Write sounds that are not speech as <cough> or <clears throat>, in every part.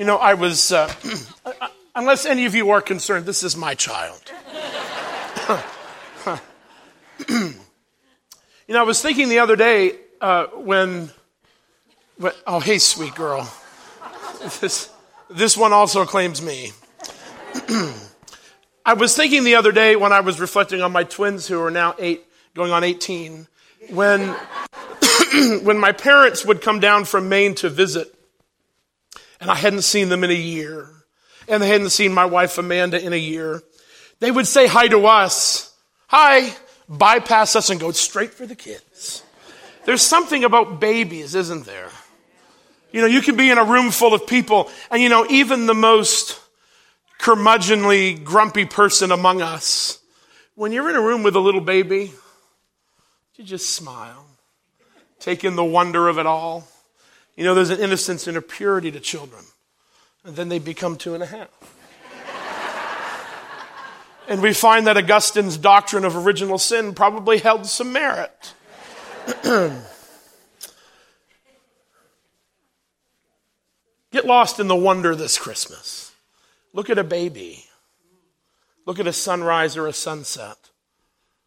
You know, I was, <clears throat> uh, unless any of you are concerned, this is my child. <clears throat> you know, I was thinking the other day uh, when, when, oh, hey, sweet girl. This, this one also claims me. <clears throat> I was thinking the other day when I was reflecting on my twins who are now eight, going on 18, when, when my parents would come down from Maine to visit, and I hadn't seen them in a year, and they hadn't seen my wife Amanda in a year, they would say hi to us. Hi, bypass us and go straight for the kids. There's something about babies, isn't there? You know, you can be in a room full of people, and you know, even the most curmudgeonly, grumpy person among us, when you're in a room with a little baby, you just smile, take in the wonder of it all. You know, there's an innocence and a purity to children, and then they become two and a half. and we find that Augustine's doctrine of original sin probably held some merit. <clears throat> Get lost in the wonder this Christmas. Look at a baby. Look at a sunrise or a sunset.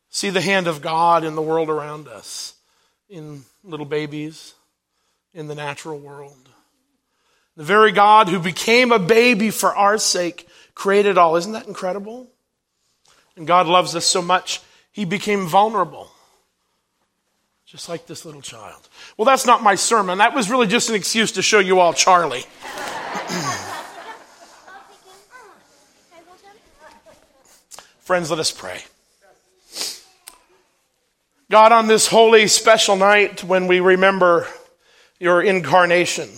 See the hand of God in the world around us, in little babies, in the natural world. The very God who became a baby for our sake created all. Isn't that incredible? And God loves us so much, he became vulnerable just like this little child. Well, that's not my sermon. That was really just an excuse to show you all Charlie. <clears throat> Friends, let us pray. God, on this holy, special night when we remember your incarnation,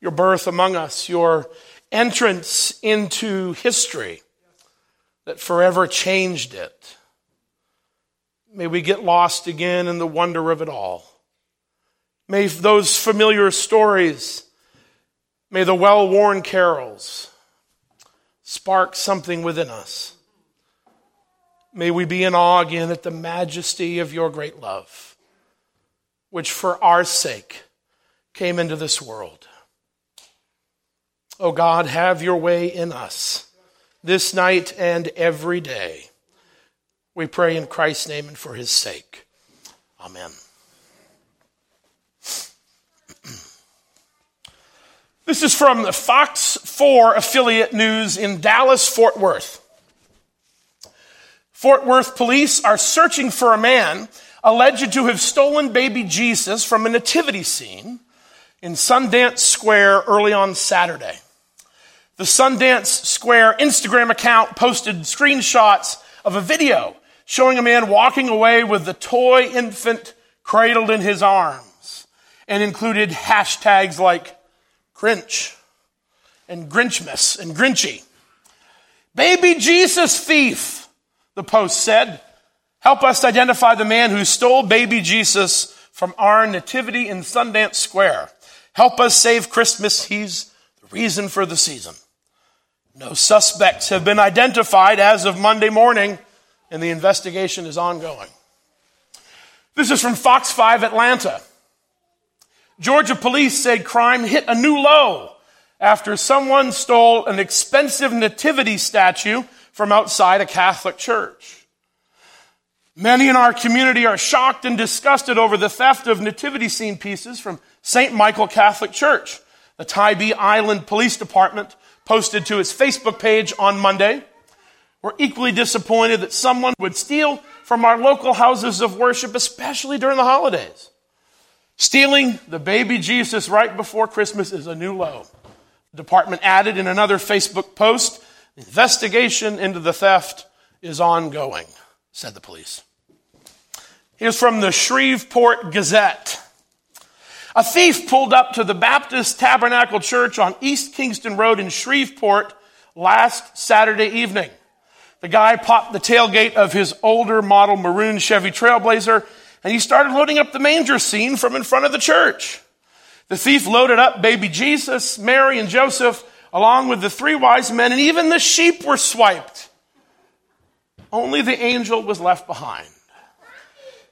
your birth among us, your entrance into history that forever changed it. May we get lost again in the wonder of it all. May those familiar stories, may the well worn carols spark something within us. May we be in awe again at the majesty of your great love, which for our sake came into this world. Oh God, have your way in us this night and every day. We pray in Christ's name and for his sake. Amen. <clears throat> This is from the Fox 4 affiliate news in Dallas, Fort Worth. Fort Worth police are searching for a man alleged to have stolen baby Jesus from a nativity scene in Sundance Square early on Saturday. The Sundance Square Instagram account posted screenshots of a video showing a man walking away with the toy infant cradled in his arms and included hashtags like Grinch and Grinchmas and Grinchy. Baby Jesus thief, the post said. Help us identify the man who stole baby Jesus from our nativity in Sundance Square. Help us save Christmas. He's the reason for the season. No suspects have been identified as of Monday morning and the investigation is ongoing. This is from Fox 5 Atlanta. Georgia police said crime hit a new low after someone stole an expensive nativity statue from outside a Catholic church. Many in our community are shocked and disgusted over the theft of nativity scene pieces from St. Michael Catholic Church. The Tybee Island Police Department posted to its Facebook page on Monday we're equally disappointed that someone would steal from our local houses of worship, especially during the holidays. Stealing the baby Jesus right before Christmas is a new low. The department added in another Facebook post, investigation into the theft is ongoing, said the police. Here's from the Shreveport Gazette. A thief pulled up to the Baptist Tabernacle Church on East Kingston Road in Shreveport last Saturday evening. The guy popped the tailgate of his older model maroon Chevy Trailblazer and he started loading up the manger scene from in front of the church. The thief loaded up baby Jesus, Mary, and Joseph, along with the three wise men, and even the sheep were swiped. Only the angel was left behind.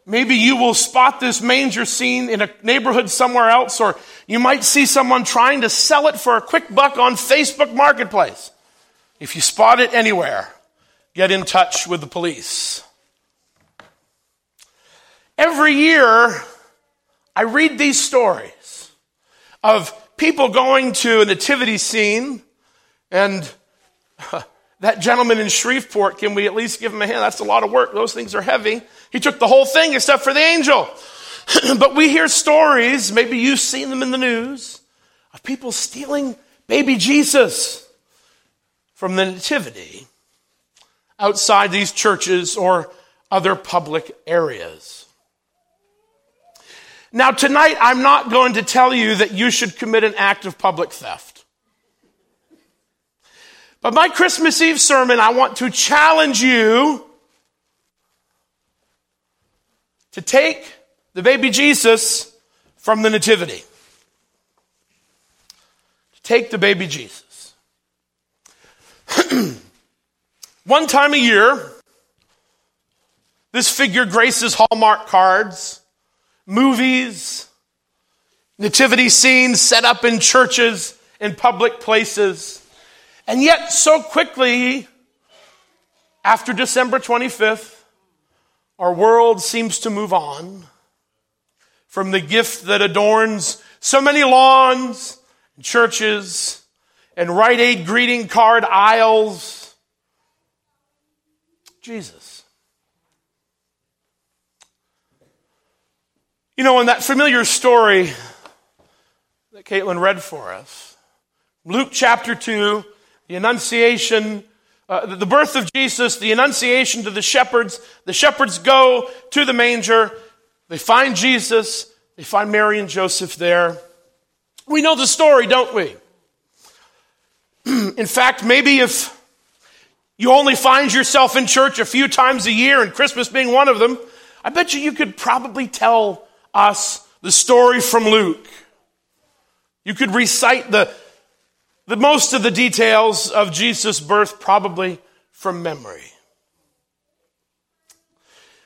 maybe you will spot this manger scene in a neighborhood somewhere else, or you might see someone trying to sell it for a quick buck on Facebook Marketplace. If you spot it anywhere, get in touch with the police. Every year, I read these stories of people going to a nativity scene and <laughs> that gentleman in Shreveport, can we at least give him a hand? That's a lot of work. Those things are heavy. He took the whole thing except for the angel. <clears throat> but we hear stories, maybe you've seen them in the news, of people stealing baby Jesus from the nativity outside these churches or other public areas. Now, tonight, I'm not going to tell you that you should commit an act of public theft. But my Christmas Eve sermon, I want to challenge you to take the baby Jesus from the Nativity. To take the baby Jesus. <clears throat> One time a year, this figure graces Hallmark cards, movies, nativity scenes set up in churches, in public places. And yet, so quickly, after December 25th, our world seems to move on from the gift that adorns so many lawns, and churches, and Rite Aid greeting card aisles. Jesus. You know, in that familiar story that Caitlin read for us, Luke chapter 2, the Annunciation uh, the birth of Jesus, the annunciation to the shepherds. The shepherds go to the manger. They find Jesus. They find Mary and Joseph there. We know the story, don't we? <clears throat> in fact, maybe if you only find yourself in church a few times a year, and Christmas being one of them, I bet you you could probably tell us the story from Luke. You could recite the, the most of the details of Jesus' birth probably from memory.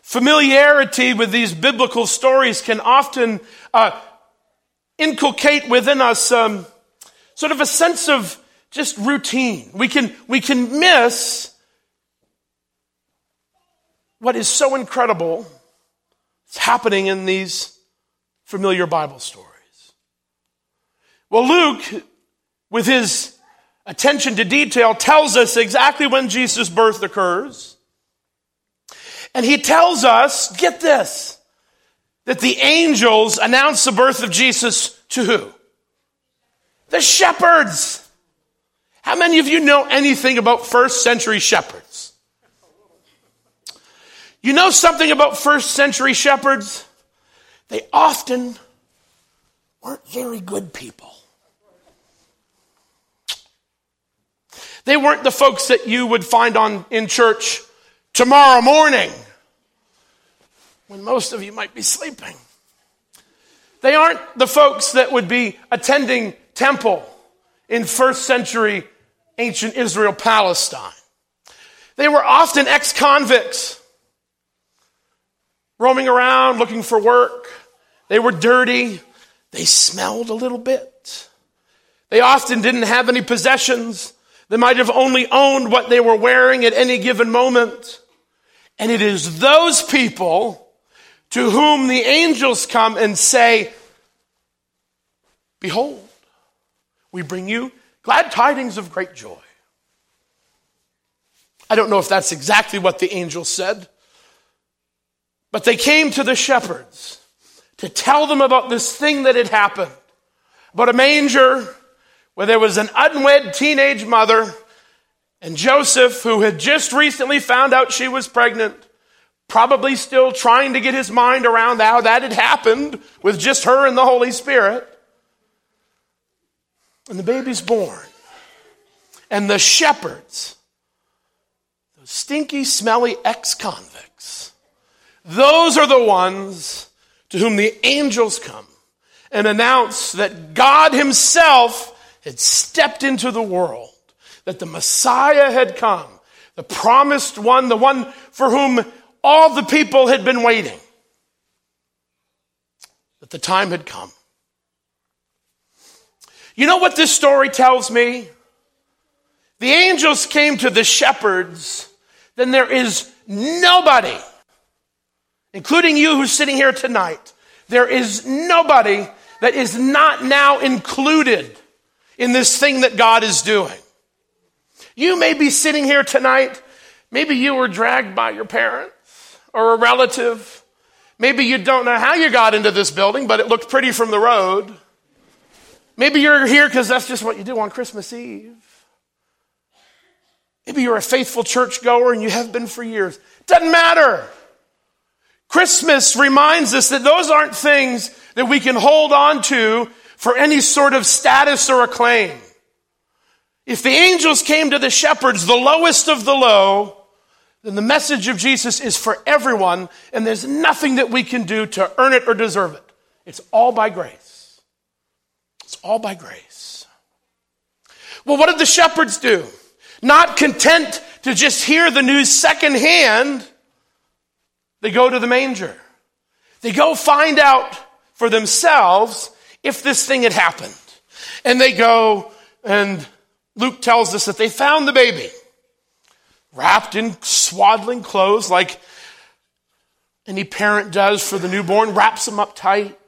Familiarity with these biblical stories can often uh, inculcate within us um, sort of a sense of just routine. We can, we can miss what is so incredible is happening in these familiar Bible stories. Well, Luke with his attention to detail, tells us exactly when Jesus' birth occurs. And he tells us, get this, that the angels announce the birth of Jesus to who? The shepherds. How many of you know anything about first century shepherds? You know something about first century shepherds? They often weren't very good people. They weren't the folks that you would find on in church tomorrow morning when most of you might be sleeping. They aren't the folks that would be attending temple in first century ancient Israel, Palestine. They were often ex convicts roaming around looking for work. They were dirty. They smelled a little bit. They often didn't have any possessions. They might have only owned what they were wearing at any given moment. And it is those people to whom the angels come and say, Behold, we bring you glad tidings of great joy. I don't know if that's exactly what the angels said, but they came to the shepherds to tell them about this thing that had happened, about a manger where there was an unwed teenage mother and Joseph, who had just recently found out she was pregnant, probably still trying to get his mind around how that had happened with just her and the Holy Spirit. And the baby's born. And the shepherds, those stinky, smelly ex convicts, those are the ones to whom the angels come and announce that God Himself had stepped into the world, that the Messiah had come, the promised one, the one for whom all the people had been waiting. that the time had come. You know what this story tells me? The angels came to the shepherds, then there is nobody, including you who's sitting here tonight, there is nobody that is not now included in this thing that God is doing. You may be sitting here tonight, maybe you were dragged by your parents or a relative. Maybe you don't know how you got into this building, but it looked pretty from the road. Maybe you're here because that's just what you do on Christmas Eve. Maybe you're a faithful church goer and you have been for years. Doesn't matter. Christmas reminds us that those aren't things that we can hold on to for any sort of status or acclaim. If the angels came to the shepherds, the lowest of the low, then the message of Jesus is for everyone, and there's nothing that we can do to earn it or deserve it. It's all by grace. It's all by grace. Well, what did the shepherds do? Not content to just hear the news secondhand, they go to the manger. They go find out for themselves if this thing had happened. And they go, and Luke tells us that they found the baby wrapped in swaddling clothes like any parent does for the newborn, wraps them up tight,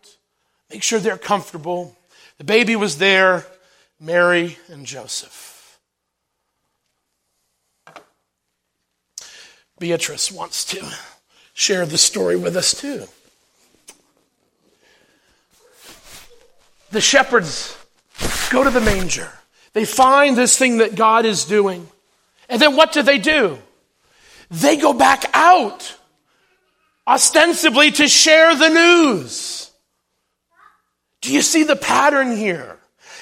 make sure they're comfortable. The baby was there, Mary and Joseph. Beatrice wants to share the story with us too. The shepherds go to the manger. They find this thing that God is doing. And then what do they do? They go back out, ostensibly to share the news. Do you see the pattern here?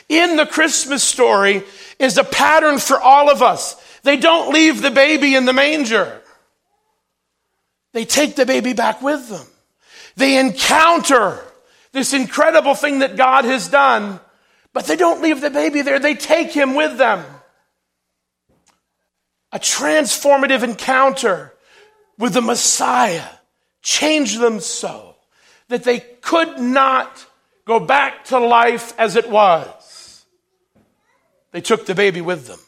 In the Christmas story is a pattern for all of us. They don't leave the baby in the manger. They take the baby back with them. They encounter this incredible thing that God has done, but they don't leave the baby there. They take him with them a transformative encounter with the Messiah changed them so that they could not go back to life as it was. They took the baby with them.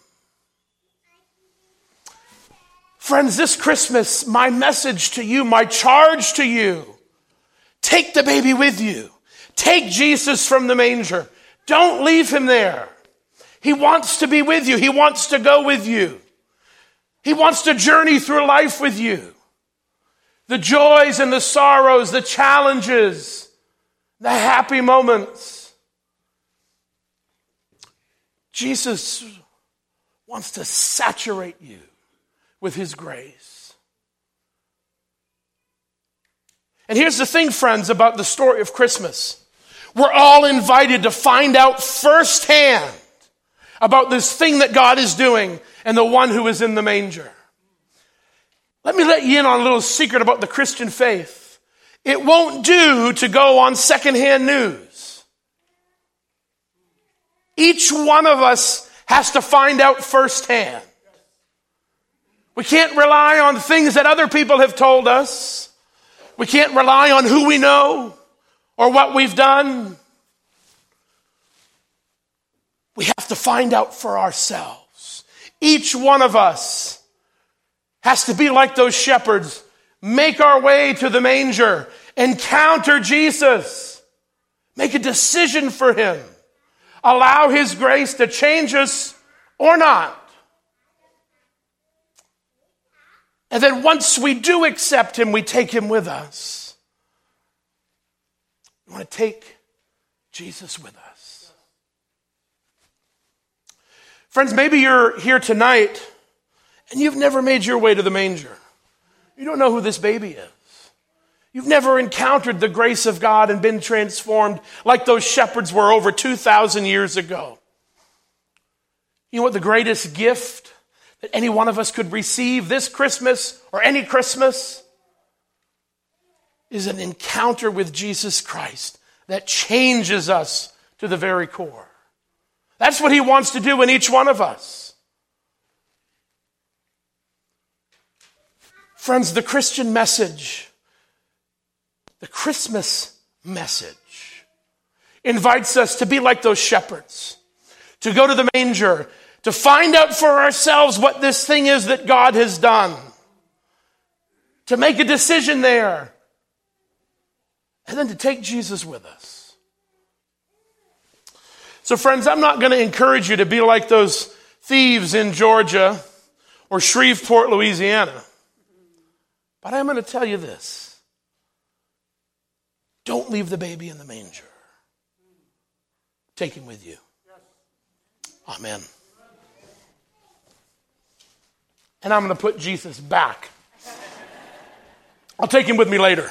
Friends, this Christmas, my message to you, my charge to you, take the baby with you. Take Jesus from the manger. Don't leave him there. He wants to be with you. He wants to go with you. He wants to journey through life with you. The joys and the sorrows, the challenges, the happy moments. Jesus wants to saturate you with His grace. And here's the thing, friends, about the story of Christmas. We're all invited to find out firsthand about this thing that God is doing and the one who is in the manger. Let me let you in on a little secret about the Christian faith. It won't do to go on secondhand news. Each one of us has to find out firsthand. We can't rely on things that other people have told us. We can't rely on who we know or what we've done. We have to find out for ourselves. Each one of us has to be like those shepherds, make our way to the manger, encounter Jesus, make a decision for him, allow his grace to change us or not. And then once we do accept him, we take him with us. We want to take Jesus with us. Friends, maybe you're here tonight and you've never made your way to the manger. You don't know who this baby is. You've never encountered the grace of God and been transformed like those shepherds were over 2,000 years ago. You know what the greatest gift that any one of us could receive this Christmas or any Christmas is an encounter with Jesus Christ that changes us to the very core. That's what he wants to do in each one of us. Friends, the Christian message, the Christmas message invites us to be like those shepherds, to go to the manger, to find out for ourselves what this thing is that God has done, to make a decision there, and then to take Jesus with us. So, friends, I'm not going to encourage you to be like those thieves in Georgia or Shreveport, Louisiana. But I'm going to tell you this don't leave the baby in the manger, take him with you. Amen. And I'm going to put Jesus back. I'll take him with me later.